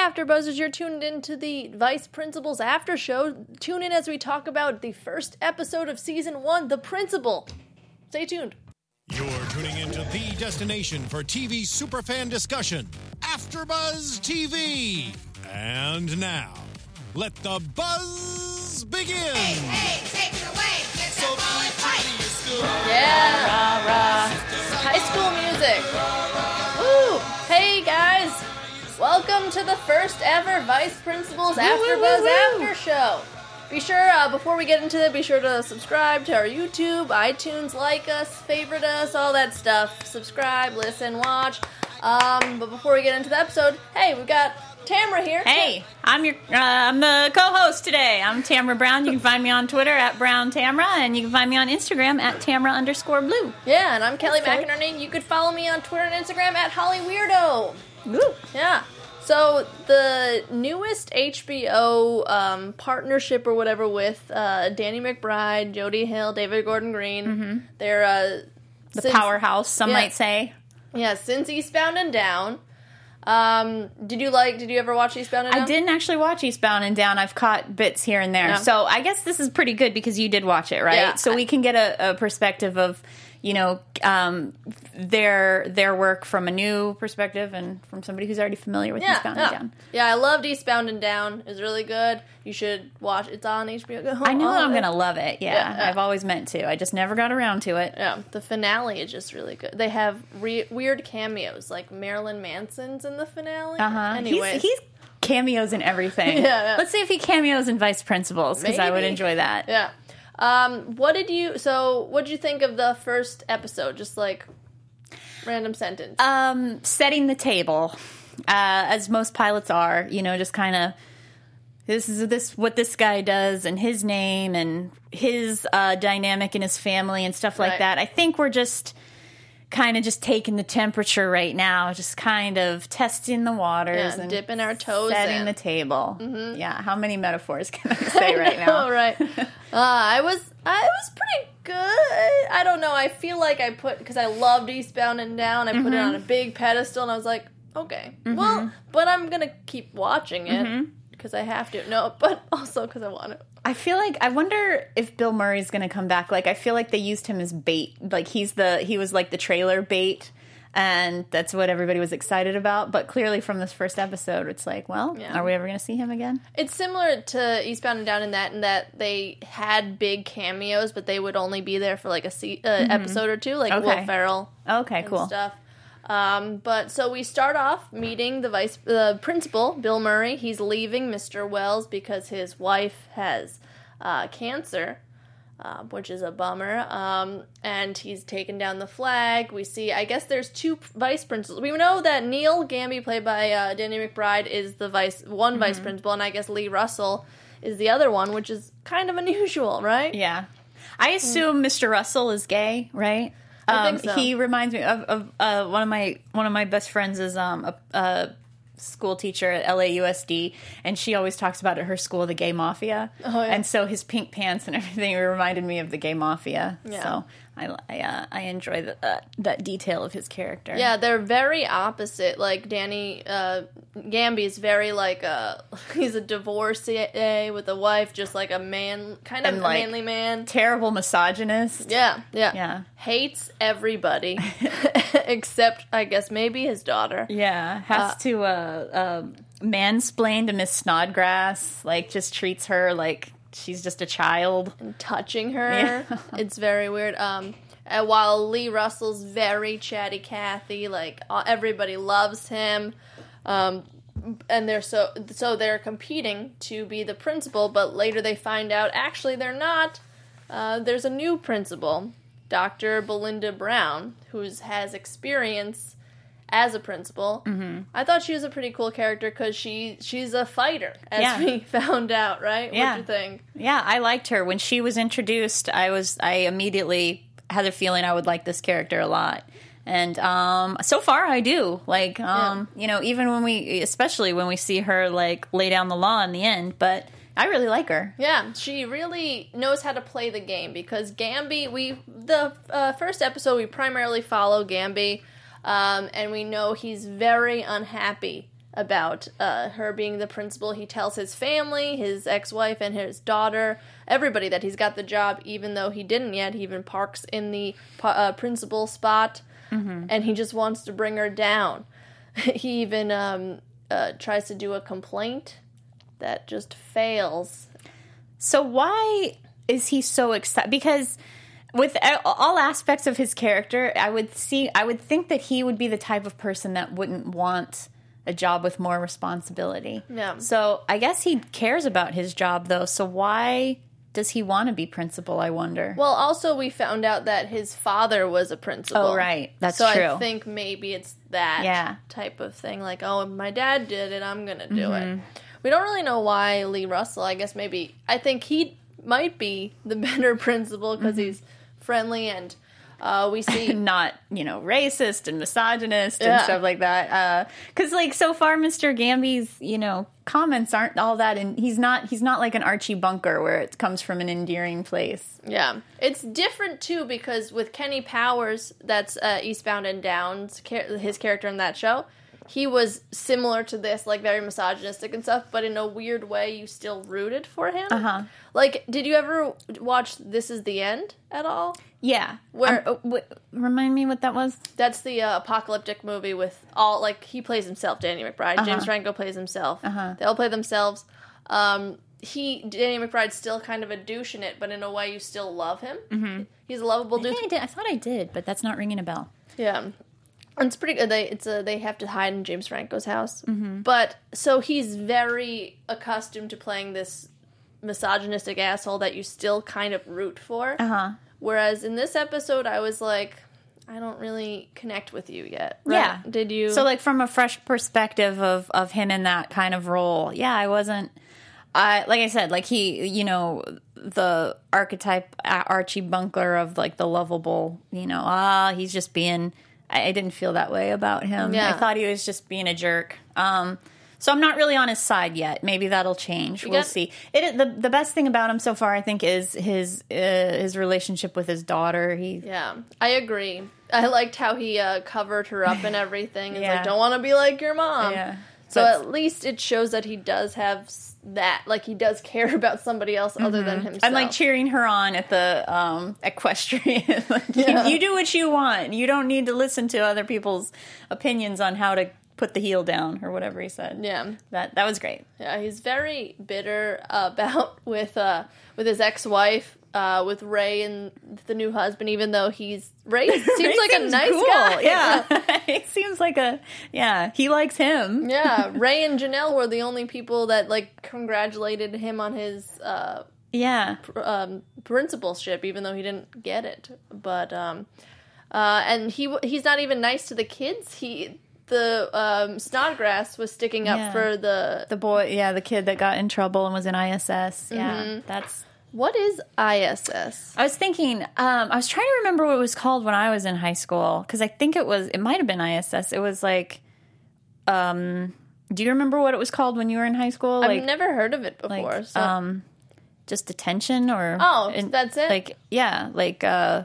AfterBuzzers! You're tuned into the Vice Principals After Show. Tune in as we talk about the first episode of season one, The Principal. Stay tuned. You're tuning into the destination for TV superfan discussion, AfterBuzz TV. And now, let the buzz begin. Hey, take it away. Get So that be ball true to your school. Yeah, Rah, rah. high school music. Woo! Hey guys, welcome to the first ever Vice Principals AfterBuzz. After Show. Be sure uh, before we get into it, be sure to subscribe to our YouTube, iTunes, like us, favorite us, all that stuff. Subscribe, listen, watch. Um, but before we get into the episode, hey, we've got Tamara here. Hey, I'm your uh, I'm the co-host today. I'm Tamara Brown. You can find me on Twitter at Brown Tamara, and you can find me on Instagram at Tamara underscore Blue. Yeah, and I'm Kelly. McInerney. You could follow me on Twitter and Instagram at Holly Weirdo. Woo. Yeah. So the newest HBO um, partnership or whatever with uh, Danny McBride, Jody Hill, David Gordon Green, they're uh, Mm-hmm. The since- powerhouse, some yeah. might say. Yeah, since Eastbound and Down. Um, did you like? Did you ever watch Eastbound and Down? I didn't actually watch Eastbound and Down. I've caught bits here and there. Yeah. So I guess this is pretty good because you did watch it, right? Yeah. So we can get a, a perspective of, you know, um, their their work from a new perspective and from somebody who's already familiar with Yeah, Eastbound yeah. and Down. yeah, I loved Eastbound and Down. It's really good. You should watch. It's on HBO. Go I know I'm gonna love it. Yeah, Yeah. I've always meant to. I just never got around to it. Yeah, the finale is just really good. They have re- weird cameos, like Marilyn Manson's in the finale. Uh huh. Anyways, He's, he's cameos in everything. Yeah, yeah. Let's see if he cameos in Vice Principals because I would enjoy that. Yeah. Um, what did you so what did you think of the first episode? Just like random sentence. Um, setting the table, uh, as most pilots are. You know, just kind of. This is this what this guy does and his name and his uh, dynamic in his family and stuff like Right. that. I think we're just kind of just taking the temperature right now, just kind of testing the waters yeah, and dipping our toes setting in. the table. Yeah, how many metaphors can I say right now? All right. Uh, I was I was pretty good. I don't know. I feel like I put because I loved Eastbound and Down. I Mm-hmm. put it on a big pedestal, and I was like, okay, well, but I'm gonna keep watching it Mm-hmm. because I have to. No, but also because I want to. I feel like I wonder if Bill Murray's going to come back. Like I feel like they used him as bait. Like he's the he was like the trailer bait and that's what everybody was excited about, but clearly from this first episode it's like, well, Yeah. are we ever going to see him again? It's similar to Eastbound and Down in that in that they had big cameos, but they would only be there for like a se- uh, episode or two, like Mm-hmm. Okay. Will Ferrell. Okay, and cool. stuff. Um, but so we start off meeting the vice, the principal, Bill Murray. He's leaving Mr. Wells because his wife has uh, cancer, uh, which is a bummer. Um, and he's taken down the flag. We see, I guess there's two vice principals. We know that Neil Gamby, played by uh, Danny McBride, is the vice one vice Mm-hmm. principal, and I guess Lee Russell is the other one, which is kind of unusual, right? Yeah. I assume Mr. Russell is gay, right? Um, so. He reminds me of, of uh, one of my one of my best friends is um, a, a school teacher at LAUSD, and she always talks about at her school the gay mafia. Oh, yeah. And so his pink pants and everything reminded me of the gay mafia. Yeah. So I I, uh, I enjoy the, uh, that detail of his character. Yeah, they're very opposite. Like Danny uh, Gamby is very like a he's a divorcee with a wife, just like a man, kind of like, manly man. Terrible misogynist. Yeah, yeah, Yeah. Hates everybody except I guess maybe his daughter. Yeah, has to uh, uh, mansplain to Miss Snodgrass. Like, just treats her like she's just a child. And touching her. Yeah. it's very weird. Um, and while Lee Russell's very chatty Cathy, like uh, everybody loves him. Um, and they're so so they're competing to be the principal, but later they find out actually they're not. Uh, there's a new principal, Dr. Belinda Brown, who has experience as a principal. Mm-hmm. I thought she was a pretty cool character because she she's a fighter, as Yeah. we found out. Right? Yeah. What'd you think? Yeah, I liked her when she was introduced. I was I immediately had a feeling I would like this character a lot. And um, so far, I do. Like, um, you know, even when we, especially when we see her like lay down the law in the end. But I really like her. Yeah, she really knows how to play the game because Gamby, we the uh, first episode we primarily follow Gamby, um, and we know he's very unhappy about uh, her being the principal. He tells his family, his ex-wife, and his daughter, everybody that he's got the job, even though he didn't yet. He even parks in the uh, principal spot, and he just wants to bring her down. he even um, uh, tries to do a complaint that just fails. So why is he so excited? Because with all aspects of his character, I would see, I would think that he would be the type of person that wouldn't want a job with more responsibility. Yeah. So I guess he cares about his job though. So why does he want to be principal? I wonder. Well, also we found out that his father was a principal. Oh, right. That's true. so true. I think maybe it's that Yeah. type of thing. Like, oh, my dad did it, I'm gonna do Mm-hmm. it. We don't really know why Lee Russell. I guess maybe I think he might be the better principal because Mm-hmm. he's friendly and uh, we see. not you know racist and misogynist Yeah. and stuff like that because like so far mr gamby's you know comments aren't all that and he's not he's not like an archie bunker where it comes from an endearing place Yeah, it's different too because with Kenny Powers, that's uh, Eastbound and Down's his character in that show. He was similar to this, like very misogynistic and stuff, but in a weird way, you still rooted for him. Uh-huh. Like, did you ever watch This Is the End at all? yeah Where- Um, uh, wh- remind me what that was That's the uh, apocalyptic movie with all like he plays himself. Danny McBride, James Franco plays himself. Uh-huh. They all play themselves. Um, he Danny McBride's still kind of a douche in it, but in a way you still love him. Mm-hmm. He's a lovable I, think I. I thought i did but that's not ringing a bell Yeah. It's pretty good. They it's a, they have to hide in James Franco's house, but so he's very accustomed to playing this misogynistic asshole that you still kind of root for. uh-huh Whereas in this episode, I was like, I don't really connect with you yet. right? Yeah. Did you? So, like from a fresh perspective of of him in that kind of role, yeah, I wasn't. I like I said, like he, you know, the archetype Archie Bunker of like the lovable, you know, ah, he's just being. I, I didn't feel that way about him. Yeah. I thought he was just being a jerk. Um, so I'm not really on his side yet. Maybe that'll change. we'll got- see. It the the best thing about him so far, I think, is his uh, his relationship with his daughter. He yeah, I agree. I liked how he uh, covered her up and everything. Yeah. like, don't want to be like your mom. Yeah. So That's- at least it shows that he does have that, like he does care about somebody else other than himself. Mm-hmm. I'm like cheering her on at the um, equestrian. like, you- you, do what you want. You don't need to listen to other people's opinions on how to put the heel down or whatever he said. yeah, That that was great. yeah. He's very bitter about with uh with his ex wife. Uh, with Ray and the new husband, even though he's Ray seems Ray like a nice cool. guy. Yeah, he seems like a yeah. He likes him. yeah. Ray and Janelle were the only people that like congratulated him on his uh, Yeah, um, principalship, even though he didn't get it. But um, uh, and he he's not even nice to the kids. He the um, Snodgrass was sticking up Yeah. for the the boy. Yeah, the kid that got in trouble and was in ISS. Yeah, Mm-hmm. that's. What is ISS? I was thinking. Um, I was trying to remember what it was called when I was in high school because I think it was. It might have been ISS. It was like. Um, do you remember what it was called when you were in high school? Like, I've never heard of it before. like so. um just detention or Oh, and, that's it? like yeah like uh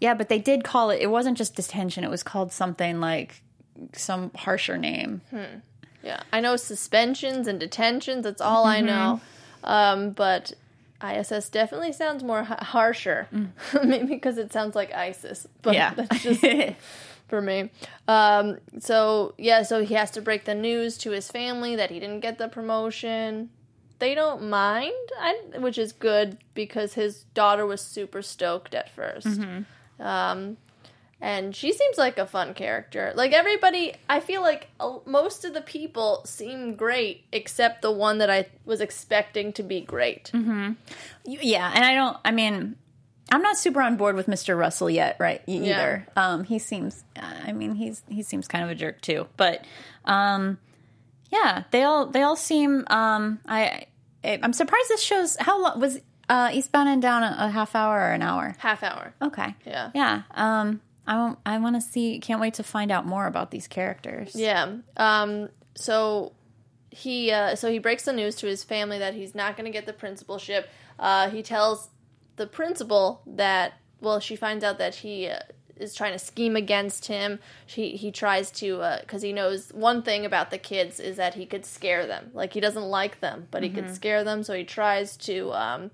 yeah but they did call it it wasn't just detention it was called something like some harsher name yeah, I know suspensions and detentions. That's all I Mm-hmm. know. Um, but ISS definitely sounds more ha- harsher. Maybe because it sounds like ISIS. But Mm. yeah that's just for me. Um, so yeah, so he has to break the news to his family that he didn't get the promotion. They don't mind, I, which is good because his daughter was super stoked at 1st Um, and she seems like a fun character. Like everybody, I feel like most of the people seem great except the one that I was expecting to be great. yeah and i don't i mean i'm not super on board with mr russell yet right e- Yeah. either um he seems i mean he's he seems kind of a jerk too but um yeah they all they all seem um i I- i'm surprised this shows how long was uh eastbound and down a, a half hour or an hour Half hour. Okay. Yeah. Yeah. Um, I I want to see. Can't wait to find out more about these characters. Yeah. Um. So he uh, so he breaks the news to his family that he's not going to get the principalship. Uh, he tells the principal that well, she finds out that he uh, is trying to scheme against him. He he tries to because he knows one thing about the kids is that he could scare them. Like he doesn't like them, but he could scare them. So he tries to um,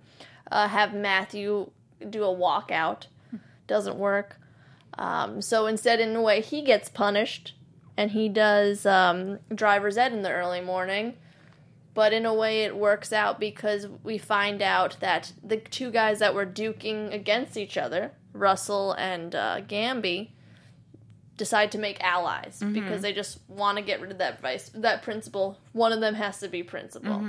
uh, have Matthew do a walkout. Doesn't work. Um, so instead, in a way, he gets punished, and he does um, driver's ed in the early morning. But in a way, it works out because we find out that the two guys that were duking against each other, Russell and uh, Gamby, decide to make allies because they just want to get rid of that vice that principal. One of them has to be principal.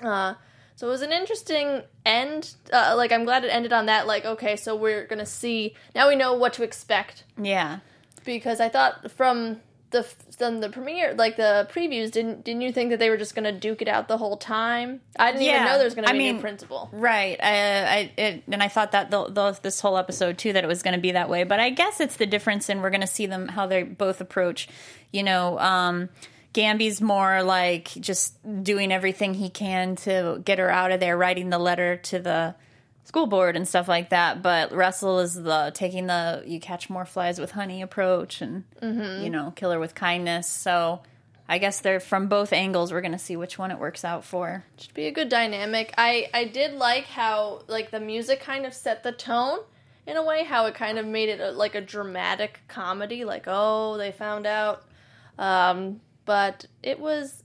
Uh, so it was an interesting end. Uh, like I'm glad it ended on that. Like okay, so we're gonna see now. We know what to expect Yeah. because I thought from the from the premiere, like the previews, didn't didn't you think that they were just gonna duke it out the whole time? I didn't even know there was gonna I be a mean- new principal. Right. I, I it, and I thought that the, the, this whole episode too that it was going to be that way. But I guess it's the difference, and we're going to see them how they both approach. You know, um, Gamby's more like just doing everything he can to get her out of there, writing the letter to the school board and stuff like that. But Russell is the taking the you catch more flies with honey approach, and you know, kill her with kindness. So. I guess they're from both angles. We're going to see which one it works out for. Should be a good dynamic. I I did like how like the music kind of set the tone in a way. How it kind of made it a, like a dramatic comedy. Like oh they found out, um, but it was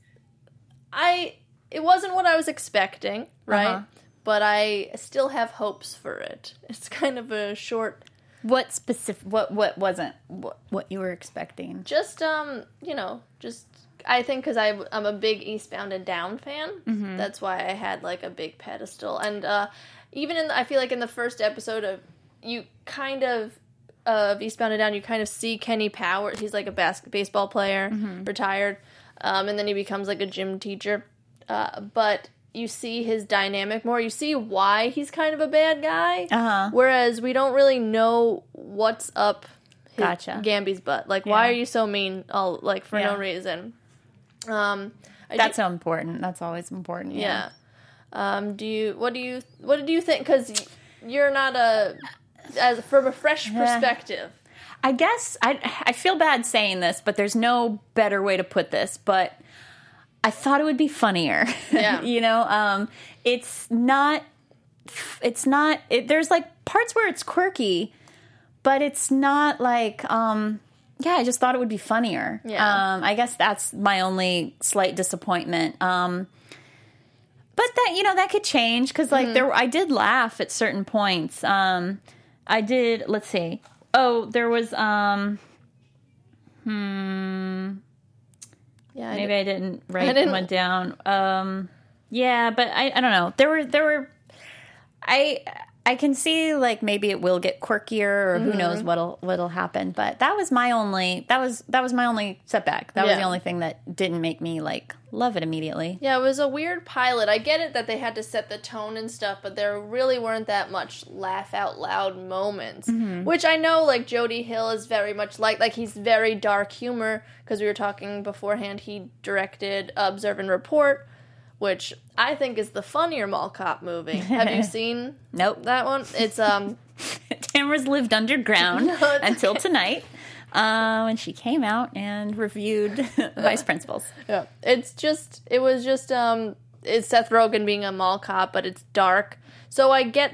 I it wasn't what I was expecting, right? Uh-huh. But I still have hopes for it. It's kind of a short What specific? What what wasn't what, what you were expecting? just um you know just i think because i'm a big eastbound and down fan Mm-hmm. that's why i had like a big pedestal and uh even in i feel like in the first episode of you kind of of eastbound and down you kind of see kenny powers he's like a bas- baseball player Mm-hmm. retired um and then he becomes like a gym teacher uh but you see his dynamic more you see why he's kind of a bad guy Uh-huh. whereas we don't really know what's up Gotcha. Gamby's butt. Like, why are you so mean? All like for no reason. Um, I That's do, so important. That's always important. yeah. Um, do you? What do you? What did you think? Because you're not a as from a fresh perspective. I guess I I feel bad saying this, but there's no better way to put this. But I thought it would be funnier. Yeah. you know, um, it's not. It's not. It, there's like parts where it's quirky, but it's not like. Um, yeah, I just thought it would be funnier. Yeah. Um, I guess that's my only slight disappointment. Um, but that you know that could change because like there I did laugh at certain points. Um, I did. Let's see. Oh, there was. Um, hmm. Yeah, I Maybe I didn't write I didn't- one down. Um, yeah, but I, I don't know. There were there were. I I can see like maybe it will get quirkier or who Mm-hmm. knows what'll what'll happen. But that was my only that was that was my only setback. That was the only thing that didn't make me like love it immediately. Yeah, it was a weird pilot. I get it that they had to set the tone and stuff, but there really weren't that much laugh out loud moments. Which I know, like Jody Hill is very much like like he's very dark humor because we were talking beforehand. He directed Observe and Report, which I think is the funnier mall cop movie. Have you seen Nope. that one? It's um Tamara's lived underground it's until tonight. Uh, when she came out and reviewed Vice Principals. Yeah. It's just it was just um it's Seth Rogen being a mall cop, but it's dark. So I get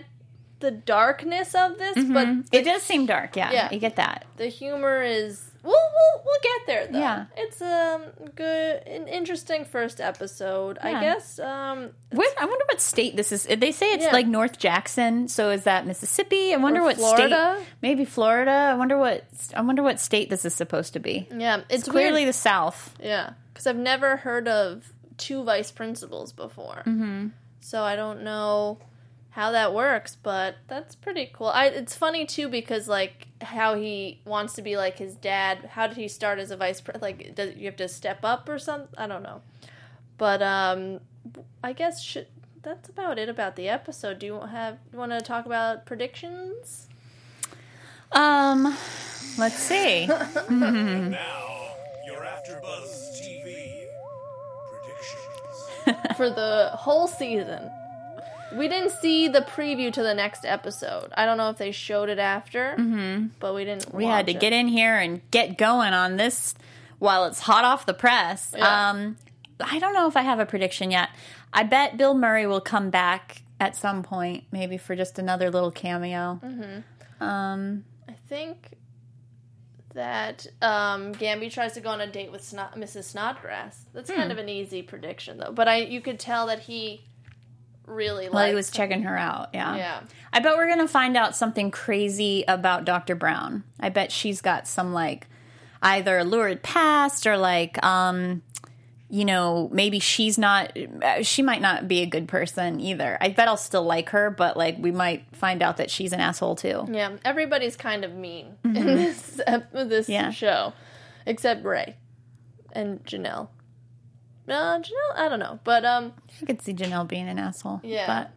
the darkness of this, but It does seem dark, yeah. Yeah. You get that. the humor is we'll we'll, we'll get there though. Yeah. It's um good an interesting first episode, I guess. Um Where, I wonder what state this is. They say it's Yeah. like North Jackson, so is that Mississippi? I wonder Or what Florida? state. Maybe Florida. I wonder what. I wonder what state this is supposed to be. yeah, it's, Clearly weird. the South. Yeah, because I've never heard of two vice principals before, mm-hmm. so I don't know how that works. But that's pretty cool. I, it's funny too because like how he wants to be like his dad. How did he start as a vice? Pre- like, does you have to step up or something? I don't know. But um, I guess should, that's about it about the episode. Do you have want to talk about predictions? Um, let's see. Now, your AfterBuzz TV predictions. for the whole season. We didn't see the preview to the next episode. I don't know if they showed it after, mm-hmm. but we didn't. we had to get in here and get going on this while it's hot off the press. Yeah. Um, I don't know if I have a prediction yet. I bet Bill Murray will come back at some point, maybe for just another little cameo. Um, I think that um, Gamby tries to go on a date with Mrs. Snodgrass. That's Hmm. kind of an easy prediction, though. But I, you could tell that he really while he was checking her out, yeah. Yeah. I bet we're gonna find out something crazy about Dr. Brown. I bet she's got some like either a lurid past or like um you know, maybe she's not she might not be a good person either. I bet I'll still like her, but like we might find out that she's an asshole too. Yeah, everybody's kind of mean in this ep- this Mm-hmm. Yeah. show, except Ray and Janelle. Uh, Janelle, I don't know, but um, I could see Janelle being an asshole. Yeah.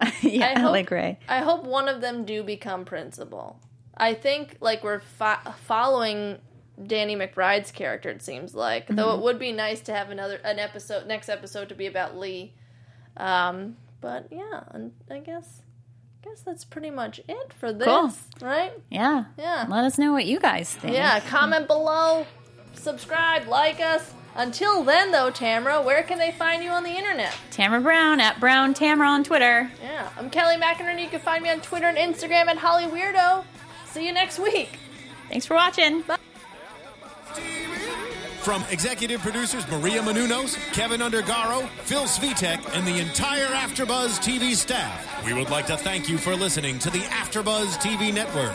But yeah, I, hope- like Ray. I hope one of them do become principal. I think like we're fo- following Danny McBride's character. It seems like, though Mm-hmm. it would be nice to have another an episode, next episode to be about Lee. Um, but yeah, and I guess, I guess that's pretty much it for this, Cool. right? Yeah. Yeah. Let us know what you guys think. Yeah, comment below, subscribe, like us. Until then, though, Tamara, where can they find you on the internet? Tamara Brown at Brown Tamara on Twitter. Yeah, I'm Kelly McInerney. You can find me on Twitter and Instagram at Holly Weirdo. See you next week. Thanks for watching. Bye. From executive producers Maria Menounos, Kevin Undergaro, Phil Svitek, and the entire AfterBuzz TV staff, we would like to thank you for listening to the AfterBuzz TV network.